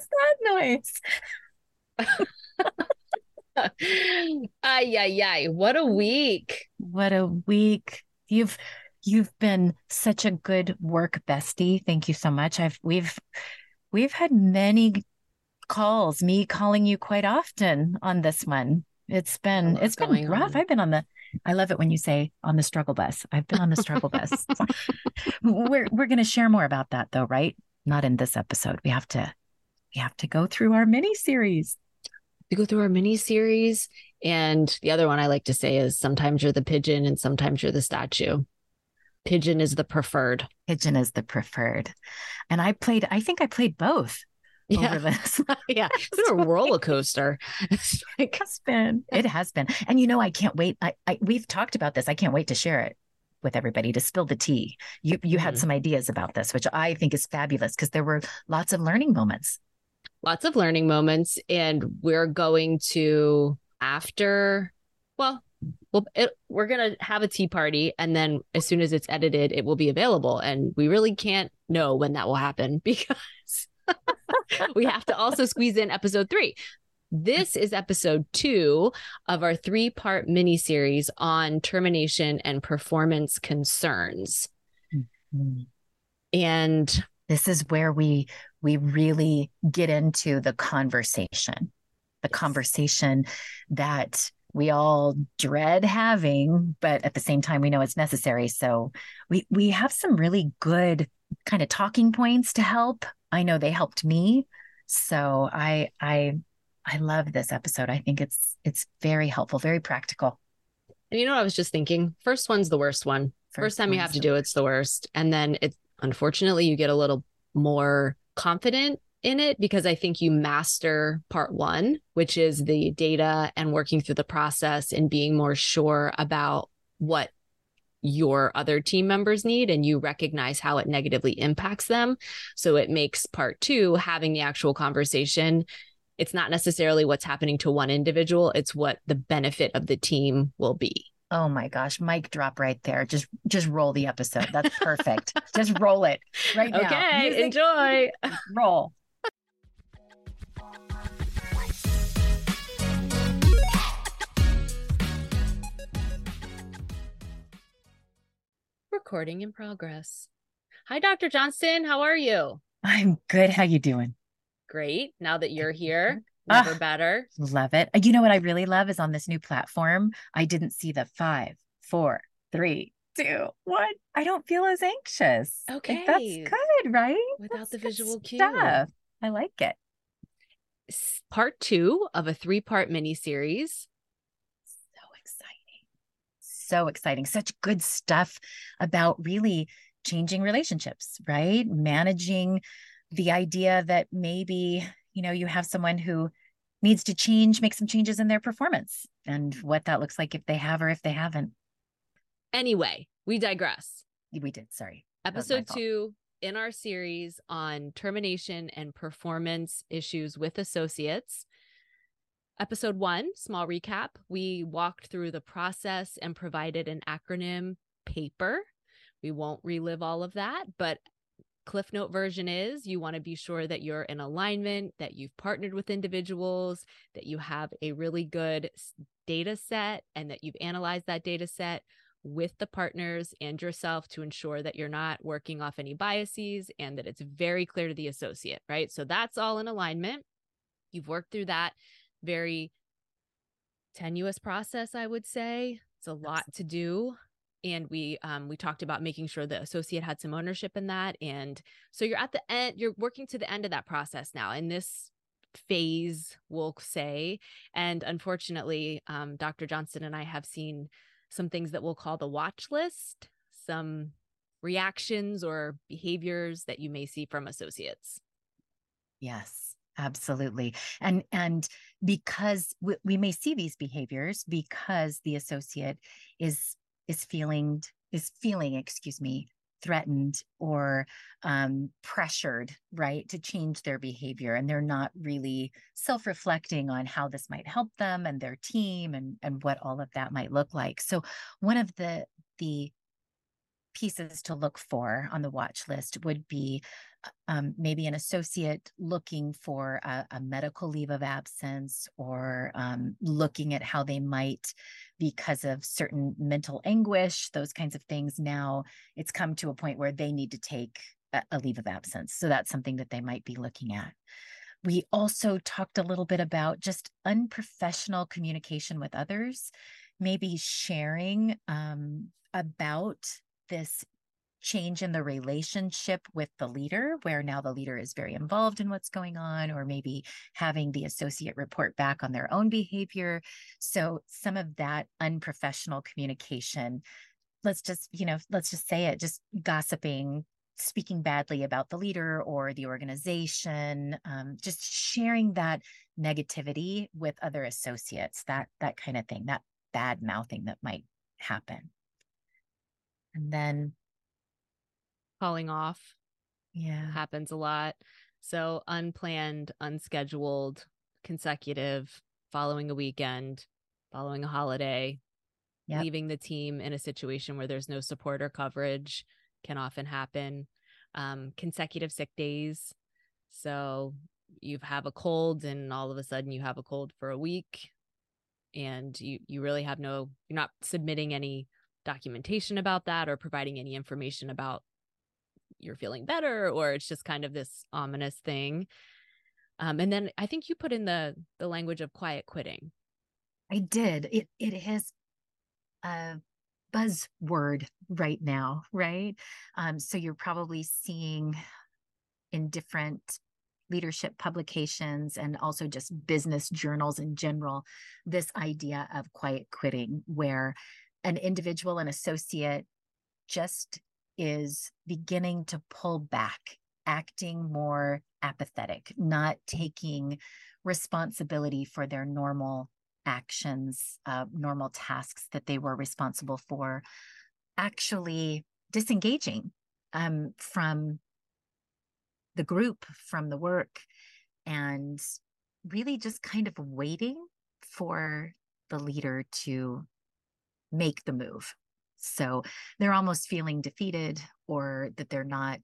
was that noise? ay, ay, ay. What a week. What a week. You've you've been such a good work bestie. Thank you so much. I've we've we've had many calls, me calling you quite often on this one. It's been it's been rough. On. I've been on the I love it when you say on the struggle bus. I've been on the struggle bus. we're we're going to share more about that though, right? Not in this episode. We have to we have to go through our mini series. We go through our mini series and the other one I like to say is sometimes you're the pigeon and sometimes you're the statue. Pigeon is the preferred. Pigeon is the preferred. And I played I think I played both yeah. over this. yeah, it's a roller coaster. it has been. It has been. And you know, I can't wait. I, I we've talked about this. I can't wait to share it with everybody to spill the tea. You you mm-hmm. had some ideas about this, which I think is fabulous because there were lots of learning moments. Lots of learning moments, and we're going to after. Well, well, it, we're gonna have a tea party, and then as soon as it's edited, it will be available. And we really can't know when that will happen because we have to also squeeze in episode three. This is episode two of our three part mini series on termination and performance concerns. Mm-hmm. And this is where we we really get into the conversation the conversation that we all dread having but at the same time we know it's necessary so we we have some really good kind of talking points to help I know they helped me. So I I I love this episode. I think it's it's very helpful, very practical. And you know what I was just thinking? First one's the worst one. First, First time you have to do it's the worst. And then it unfortunately you get a little more confident in it because I think you master part one, which is the data and working through the process and being more sure about what your other team members need and you recognize how it negatively impacts them. So it makes part two having the actual conversation. It's not necessarily what's happening to one individual, it's what the benefit of the team will be. Oh my gosh, mic drop right there. Just just roll the episode. That's perfect. just roll it right now. Okay, Music, enjoy. Roll. Recording in progress. Hi, Dr. Johnston. How are you? I'm good. How you doing? Great. Now that you're here, never ah, better. Love it. You know what I really love is on this new platform. I didn't see the five, four, three, two, one. I don't feel as anxious. Okay, like, that's good, right? Without that's the visual cue. Stuff. I like it. Part two of a three-part mini series so exciting. So exciting. Such good stuff about really changing relationships, right? Managing the idea that maybe, you know, you have someone who needs to change, make some changes in their performance and what that looks like if they have or if they haven't. Anyway, we digress. We did. Sorry. Episode two in our series on termination and performance issues with associates. Episode one, small recap. We walked through the process and provided an acronym paper. We won't relive all of that, but Cliff Note version is you want to be sure that you're in alignment, that you've partnered with individuals, that you have a really good data set, and that you've analyzed that data set with the partners and yourself to ensure that you're not working off any biases and that it's very clear to the associate, right? So that's all in alignment. You've worked through that very tenuous process, I would say. It's a lot to do. And we um, we talked about making sure the associate had some ownership in that. And so you're at the end, you're working to the end of that process now. In this phase, we'll say. And unfortunately, um, Dr. Johnston and I have seen some things that we'll call the watch list, some reactions or behaviors that you may see from associates. Yes. Absolutely. And and because we, we may see these behaviors because the associate is is feeling is feeling, excuse me, threatened or um, pressured, right, to change their behavior. And they're not really self reflecting on how this might help them and their team and, and what all of that might look like. So, one of the, the pieces to look for on the watch list would be um, maybe an associate looking for a, a, medical leave of absence or um, looking at how they might, because of certain mental anguish, those kinds of things. Now it's come to a point where they need to take a, a leave of absence. So that's something that they might be looking at. We also talked a little bit about just unprofessional communication with others, maybe sharing um, about this change in the relationship with the leader, where now the leader is very involved in what's going on, or maybe having the associate report back on their own behavior. So, some of that unprofessional communication, let's just, you know, let's just say it, just gossiping, speaking badly about the leader or the organization, um, just sharing that negativity with other associates, that that kind of thing, that bad mouthing that might happen. And then calling off yeah. happens a lot. So unplanned unscheduled consecutive following a weekend following a holiday yep. leaving the team in a situation where there's no support or coverage can often happen. Um, consecutive sick days. So you have a cold and all of a sudden you have a cold for a week and you you really have no you're not submitting any documentation about that or providing any information about you're feeling better or it's just kind of this ominous thing. Um, and then i think you put in the the language of quiet quitting. I did. It it is a buzzword right now right? Um, so you're probably seeing in different leadership publications and also just business journals in general this idea of quiet quitting where an individual an associate just is beginning to pull back, acting more apathetic, not taking responsibility for their normal actions, uh, normal tasks that they were responsible for, actually disengaging um, from the group, from the work, and really just kind of waiting for the leader to make the move so they're almost feeling defeated or that they're not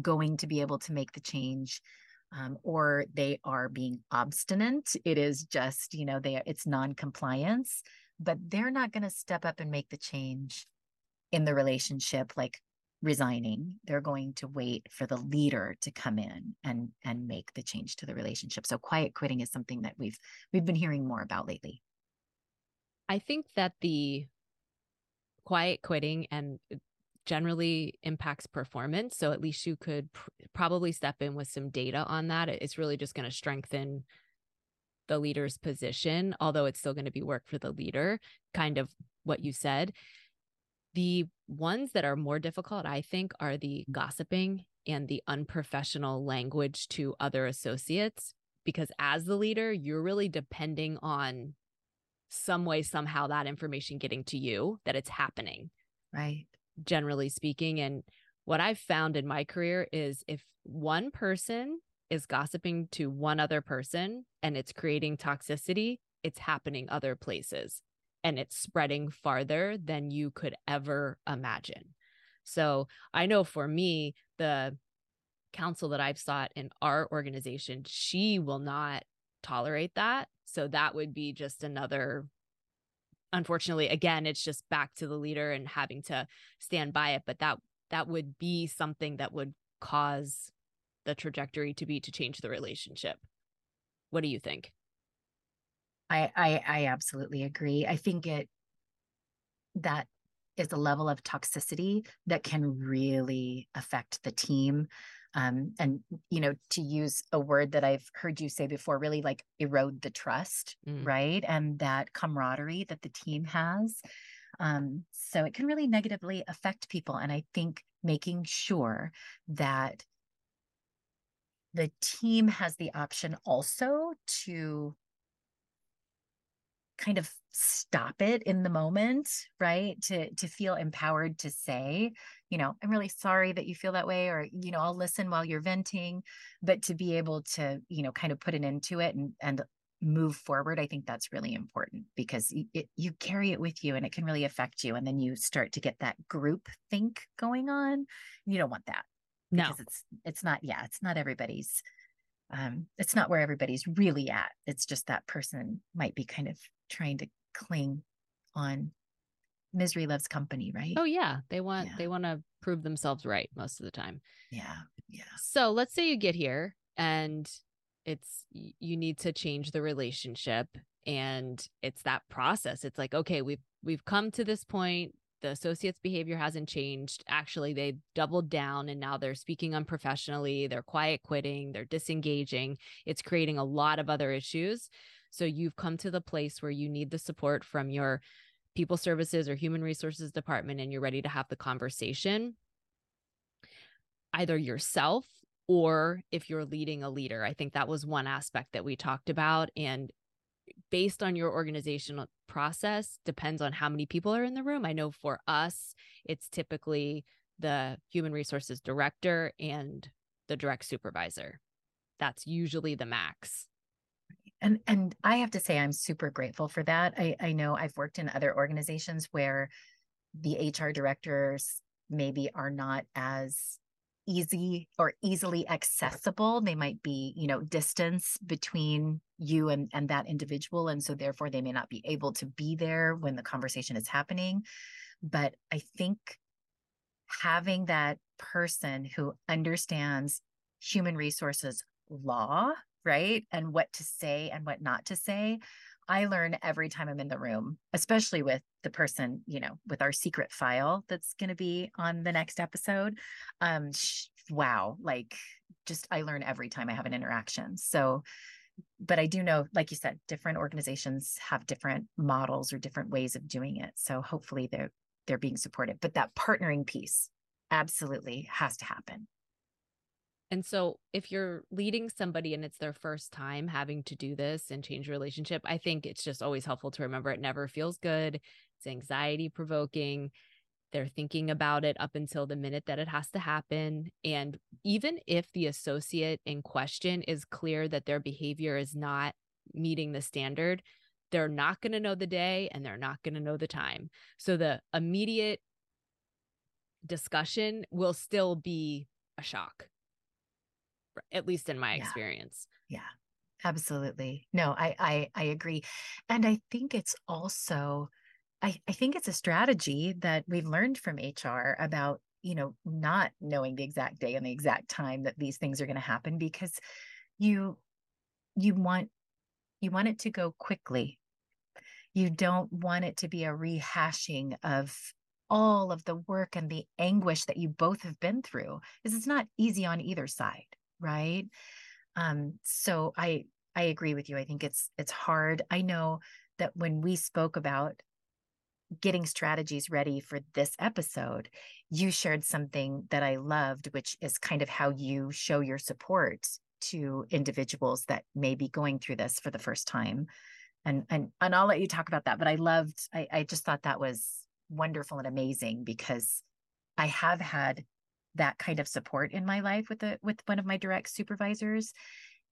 going to be able to make the change. Um, or they are being obstinate. It is just, you know, they it's non-compliance, but they're not going to step up and make the change in the relationship, like resigning. They're going to wait for the leader to come in and and make the change to the relationship. So quiet quitting is something that we've we've been hearing more about lately. I think that the quiet quitting and uh, generally impacts performance. So at least you could pr- probably step in with some data on that. It's really just going to strengthen the leader's position, although it's still going to be work for the leader, kind of what you said. The ones that are more difficult, I think, are the gossiping and the unprofessional language to other associates. Because as the leader, you're really depending on some way, somehow that information getting to you that it's happening. Right. Generally speaking. And what I've found in my career is if one person is gossiping to one other person and it's creating toxicity, it's happening other places and it's spreading farther than you could ever imagine. So I know for me, the counsel that I've sought in our organization, she will not tolerate that. So that would be just another unfortunately again it's just back to the leader and having to stand by it but that that would be something that would cause the trajectory to be to change the relationship. What do you think? I i, I absolutely agree. I think it that is a level of toxicity that can really affect the team um, and you know to use a word that i've heard you say before really like erode the trust mm. right and that camaraderie that the team has um, so it can really negatively affect people and i think making sure that the team has the option also to kind of stop it in the moment right? To to feel empowered to say you know i'm really sorry that you feel that way or you know i'll listen while you're venting. But to be able to you know kind of put an end to it and and move forward i think that's really important because it, you carry it with you and it can really affect you. And then you start to get that group think going on. You don't want that No. because it's it's not yeah it's not everybody's um it's not where everybody's really at. It's just that person might be kind of trying to cling on misery loves company right Oh yeah, they want Yeah. they want to prove themselves right most of the time. yeah yeah So let's say you get here and it's you need to change the relationship and it's that process. It's like, okay, we've we've come to this point. The associate's behavior hasn't changed. Actually, they doubled down and now they're speaking unprofessionally, they're quiet quitting, they're disengaging. It's creating a lot of other issues. So you've come to the place where you need the support from your people services or human resources department and you're ready to have the conversation either yourself or if you're leading a leader. I think that was one aspect that we talked about. And based on your organizational process, depends on how many people are in the room. I know for us, it's typically the human resources director and the direct supervisor. That's usually the max. And and i have to say i'm super grateful for that. I i know i've worked in other organizations where the hr directors maybe are not as easy or easily accessible. They might be you know distance between you and and that individual and so therefore they may not be able to be there when the conversation is happening. But i think having that person who understands human resources law right and what to say and what not to say i learn every time i'm in the room especially with the person you know with our secret file that's going to be on the next episode um sh- wow like just i learn every time i have an interaction. So but i do know like you said different organizations have different models or different ways of doing it. So hopefully they're they're being supported but that partnering piece absolutely has to happen And so if you're leading somebody and it's their first time having to do this and change relationship, I think it's just always helpful to remember it never feels good. It's anxiety provoking. They're thinking about it up until the minute that it has to happen. And even if the associate in question is clear that their behavior is not meeting the standard, they're not going to know the day and they're not going to know the time. So the immediate discussion will still be a shock, at least in my Yeah. experience. Yeah, absolutely. No, I I I agree. And I think it's also I, I think it's a strategy that we've learned from HR about, you know, not knowing the exact day and the exact time that these things are going to happen because you you want you want it to go quickly. You don't want it to be a rehashing of all of the work and the anguish that you both have been through. Because it's not easy on either side, right? Um, so I I agree with you. I think it's it's hard. I know that when we spoke about getting strategies ready for this episode, you shared something that I loved, which is kind of how you show your support to individuals that may be going through this for the first time. And and and I'll let you talk about that. But I loved, I, I just thought that was wonderful and amazing because I have had that kind of support in my life with the with one of my direct supervisors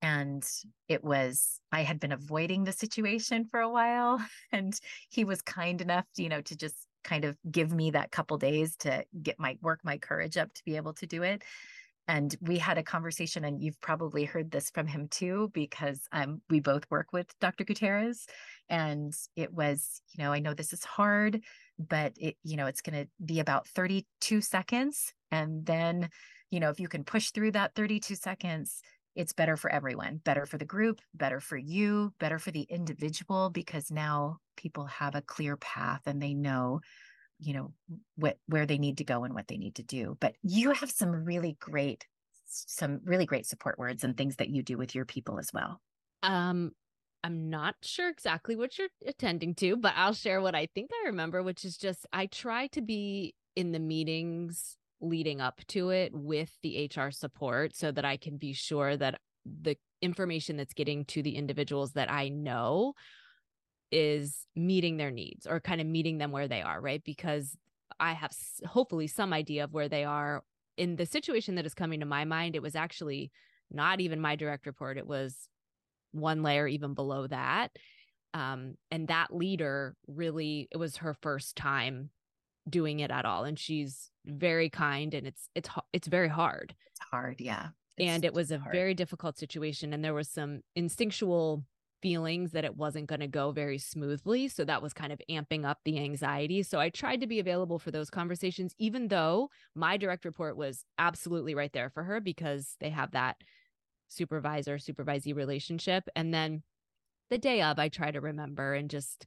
and it was i had been avoiding the situation for a while and he was kind enough you know to just kind of give me that couple days to get my work my courage up to be able to do it. And we had a conversation and you've probably heard this from him too because um, we both work with dr gutierrez and it was you know i know this is hard but it you know it's going to be about 32 seconds and then you know if you can push through that 32 seconds it's better for everyone better for the group better for you better for the individual because now people have a clear path and they know you know what where they need to go and what they need to do. But you have some really great some really great support words and things that you do with your people as well. Um, I'm not sure exactly what you're attending to, but I'll share what I think I remember, which is just I try to be in the meetings leading up to it with the HR support so that I can be sure that the information that's getting to the individuals that I know is meeting their needs or kind of meeting them where they are, right? Because I have hopefully some idea of where they are. In the situation that is coming to my mind, it was actually not even my direct report, it was one layer even below that. Um, and that leader really, it was her first time doing it at all. And she's very kind and it's it's it's very hard. It's hard yeah. It's and it was a hard. very difficult situation and there was some instinctual feelings that it wasn't going to go very smoothly. So that was kind of amping up the anxiety. So i tried to be available for those conversations even though my direct report was absolutely right there for her because they have that supervisor supervisee relationship. And then the day of i try to remember and just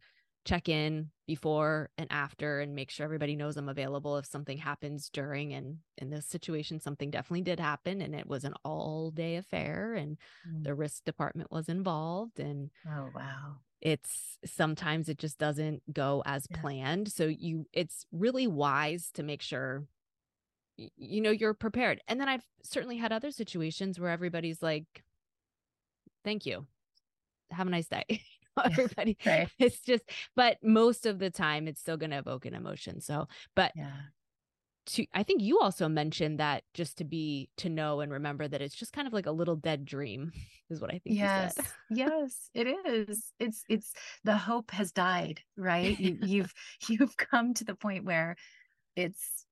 check in before and after and make sure everybody knows I'm available if something happens during and in this situation something definitely did happen and it was an all day affair and mm. the risk department was involved and oh wow. it's sometimes it just doesn't go as yeah. planned. So you it's really wise to make sure you know you're prepared. And then I've certainly had other situations where everybody's like thank you. Have a nice day everybody. Right. it's just but most of the time it's still going to evoke an emotion so but yeah. to i think you also mentioned that just to be to know and remember that it's just kind of like a little dead dream is what i think yes yes it is. It's it's the hope has died right? You, you've you've come to the point where it's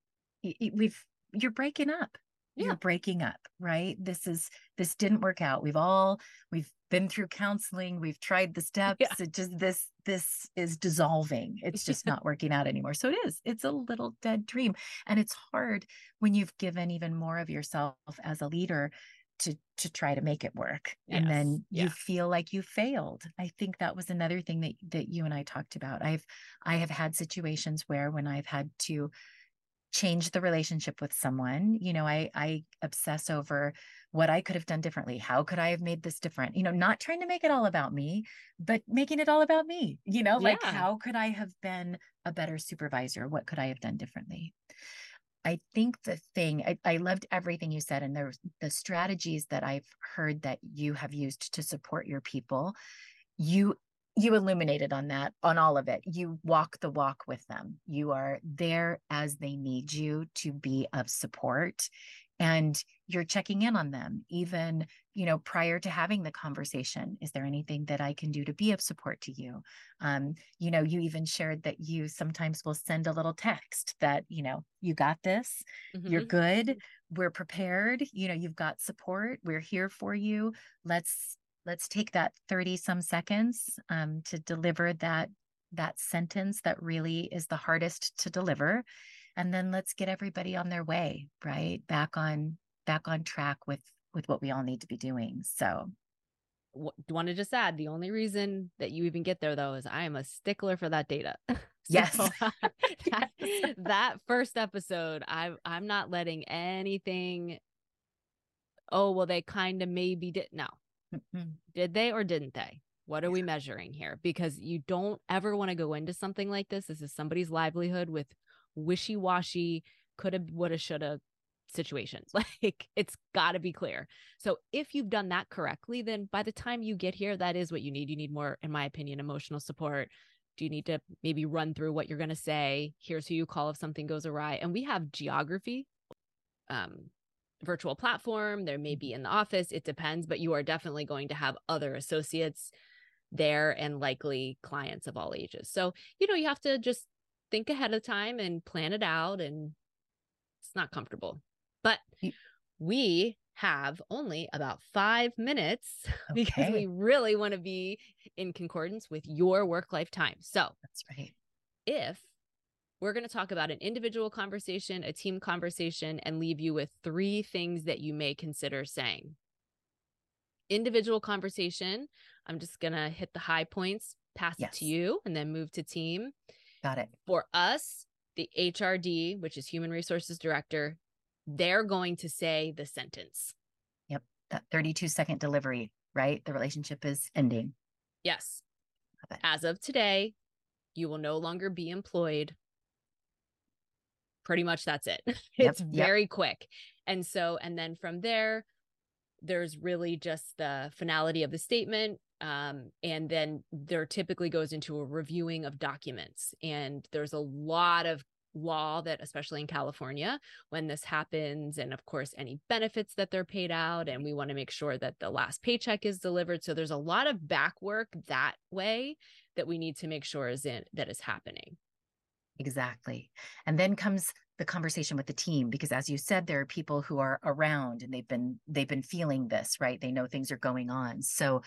we've you're breaking up. Yeah. you're breaking up right? This is this didn't work out. We've all we've been through counseling we've tried the steps yeah. it just this this is dissolving it's just not working out anymore so it is it's a little dead dream and it's hard when you've given even more of yourself as a leader to to try to make it work yes. and then yeah. you feel like you failed i think that was another thing that that you and i talked about i've i have had situations where when i've had to change the relationship with someone you know i i obsess over what i could have done differently how could i have made this different you know not trying to make it all about me but making it all about me you know like yeah. how could i have been a better supervisor what could i have done differently I think the thing I, I loved everything you said, and there the strategies that I've heard that you have used to support your people. You you illuminated on that on all of it. You walk the walk with them. You are there as they need you to be of support and you're checking in on them even you know prior to having the conversation. Is there anything that i can do to be of support to you? Um you know you even shared that you sometimes will send a little text that you know you got this. Mm-hmm. you're good. We're prepared. You know you've got support. We're here for you. Let's let's take that 30 some seconds um, to deliver that that sentence that really is the hardest to deliver. And then let's get everybody on their way right? Back on back on track with with what we all need to be doing. So. Do you want to just add the only reason that you even get there though is i am a stickler for that data. So yes. that, that first episode i i'm not letting anything oh well they kind of maybe did no Mm-hmm. Did they or didn't they? What are yeah. we measuring here? Because you don't ever want to go into something like this. This is somebody's livelihood with wishy washy, coulda, woulda, shoulda situations. Like it's got to be clear. So if you've done that correctly, then by the time you get here, that is what you need. You need more, in my opinion, emotional support. Do you need to maybe run through what you're going to say? Here's who you call if something goes awry. And we have geography um, virtual platform, there may be mm-hmm. in the office, it depends, but you are definitely going to have other associates there and likely clients of all ages. So, you know, you have to just think ahead of time and plan it out and it's not comfortable. But we have only about five minutes okay. because we really want to be in concordance with your work life time. So that's right. If we're going to talk about an individual conversation, a team conversation, and leave you with three things that you may consider saying. Individual conversation, I'm just going to hit the high points, pass yes. it to you, and then move to team. Got it. For us, the HRD, which is Human Resources Director, they're going to say the sentence. Yep. That 32 second delivery, right? The relationship is ending. Yes. As of today, you will no longer be employed pretty much that's it. it's yep, very yep. quick. And so, and then from there, there's really just the finality of the statement. Um, and then there typically goes into a reviewing of documents. And there's a lot of law that, especially in California, when this happens, and of course, any benefits that they're paid out. And we want to make sure that the last paycheck is delivered. So there's a lot of back work that way that we need to make sure is in that is happening. Exactly. And then comes the conversation with the team because as you said there are people who are around and they've been they've been feeling this right? They know things are going on. So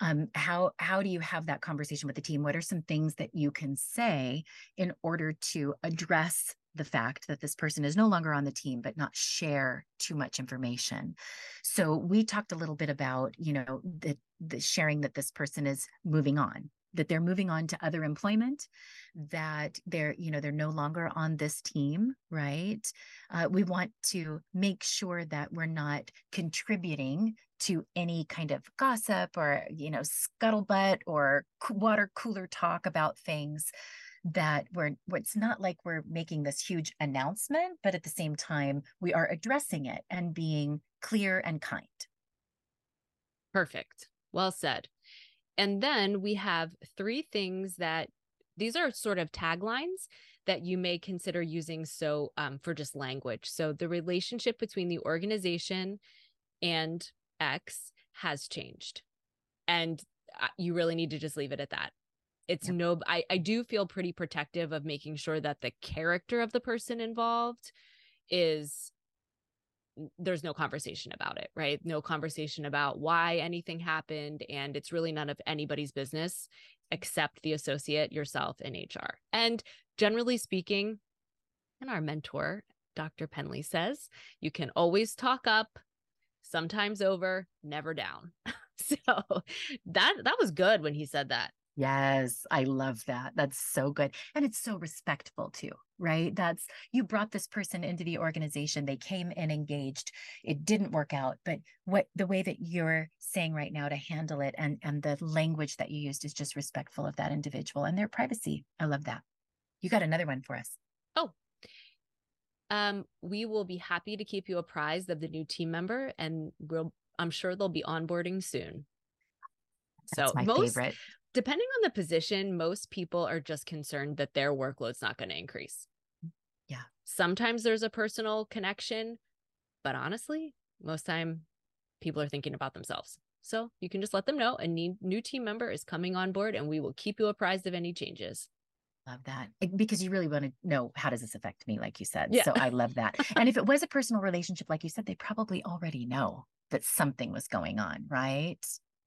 um, how how do you have that conversation with the team? What are some things that you can say in order to address the fact that this person is no longer on the team but not share too much information? So we talked a little bit about you know the, the sharing that this person is moving on that they're moving on to other employment that they're you know they're no longer on this team right? Uh, we want to make sure that we're not contributing to any kind of gossip or you know scuttlebutt or water cooler talk about things that we're it's not like we're making this huge announcement but at the same time we are addressing it and being clear and kind. Perfect. Well said and then we have three things that these are sort of taglines that you may consider using so um, for just language. So the relationship between the organization and x has changed. And you really need to just leave it at that. It's no I, I do feel pretty protective of making sure that the character of the person involved is there's no conversation about it right? No conversation about why anything happened and it's really none of anybody's business except the associate yourself in hr and generally speaking and our mentor dr penley says you can always talk up sometimes over never down. So that that was good when he said that Yes, I love that. That's so good. And it's so respectful too, right? That's you brought this person into the organization. They came in engaged. It didn't work out, but what the way that you're saying right now to handle it and and the language that you used is just respectful of that individual and their privacy. I love that. You got another one for us. Oh. Um we will be happy to keep you apprised of the new team member and we'll I'm sure they'll be onboarding soon. That's so my most, favorite depending on the position, most people are just concerned that their workload's not going to increase. Mm, yeah. Sometimes there's a personal connection, but honestly, most time people are thinking about themselves. So you can just let them know a new team member is coming on board and we will keep you apprised of any changes. Love that because you really want to know how does this affect me, like you said. Yeah. So I love that. and if it was a personal relationship, like you said, they probably already know that something was going on, right?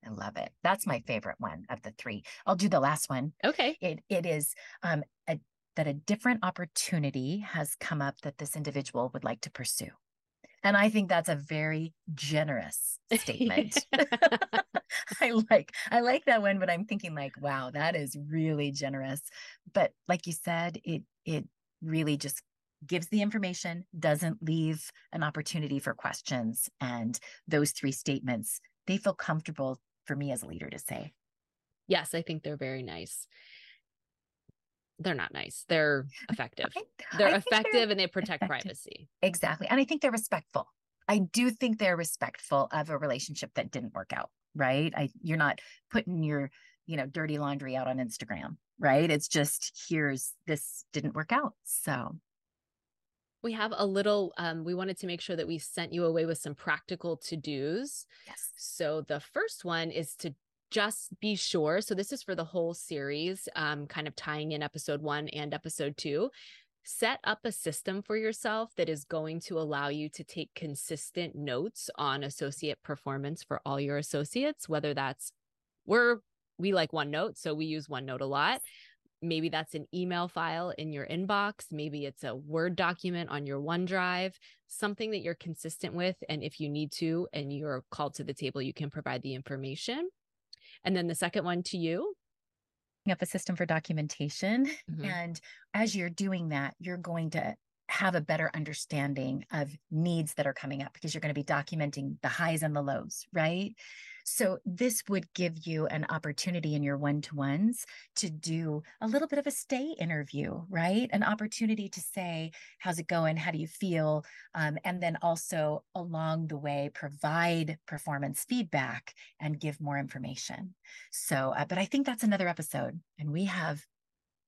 I love it. That's my favorite one of the three. I'll do the last one. Okay. It it is um a, that a different opportunity has come up that this individual would like to pursue. And I think that's a very generous statement. I like I like that one, but I'm thinking like, wow, that is really generous. But like you said, it it really just gives the information, doesn't leave an opportunity for questions. And those three statements, they feel comfortable for me as a leader to say. Yes, I think they're very nice. They're not nice. They're effective. they're effective they're and they protect effective. privacy. Exactly. And I think they're respectful. I do think they're respectful of a relationship that didn't work out, right? I you're not putting your, you know, dirty laundry out on Instagram, right? It's just here's this didn't work out. So we have a little um, we wanted to make sure that we sent you away with some practical to-dos. Yes. So the first one is to just be sure so this is for the whole series um, kind of tying in episode one and episode two. Set up a system for yourself that is going to allow you to take consistent notes on associate performance for all your associates whether that's we're we like OneNote, so we use OneNote a lot maybe that's an email file in your inbox maybe it's a word document on your onedrive something that you're consistent with and if you need to and you're called to the table you can provide the information. And then the second one to you? Up a system for documentation. Mm-hmm. and as you're doing that you're going to have a better understanding of needs that are coming up because you're going to be documenting the highs and the lows right so this would give you an opportunity in your one-to-ones to do a little bit of a stay interview, right? An opportunity to say, how's it going? How do you feel? Um, and then also along the way, provide performance feedback and give more information. So, uh, but I think that's another episode. And we have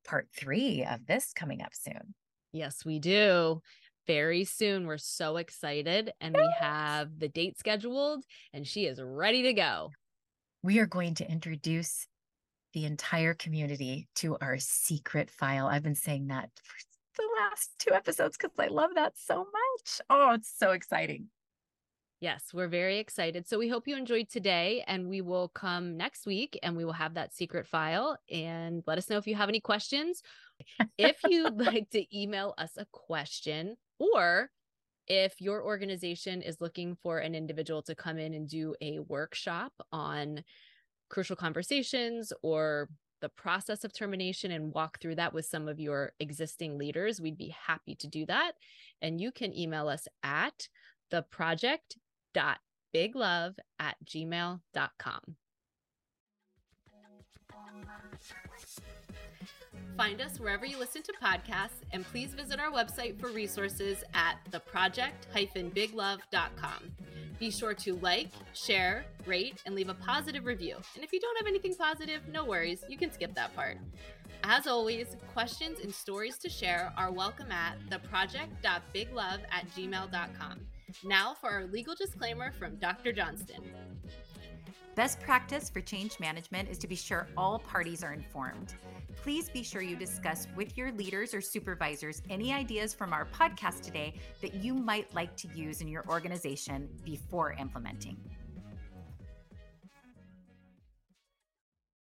part three of this coming up soon. Yes, we do very soon. We're so excited. And we have the date scheduled, and she is ready to go. We are going to introduce the entire community to our secret file. I've been saying that for the last two episodes because I love that so much. Oh, it's so exciting. Yes, we're very excited. So we hope you enjoyed today and we will come next week and we will have that secret file and let us know if you have any questions. if you'd like to email us a question or if your organization is looking for an individual to come in and do a workshop on crucial conversations or the process of termination and walk through that with some of your existing leaders, we'd be happy to do that. And you can email us at the project dot biglove at gmail.com. Find us wherever you listen to podcasts, and please visit our website for resources at theproject-biglove.com. Be sure to like, share, rate, and leave a positive review. And if you don't have anything positive, no worries, you can skip that part. As always, questions and stories to share are welcome at theproject.biglove at gmail.com. Now for our legal disclaimer from Dr. Johnston. Best practice for change management is to be sure all parties are informed. Please be sure you discuss with your leaders or supervisors any ideas from our podcast today that you might like to use in your organization before implementing.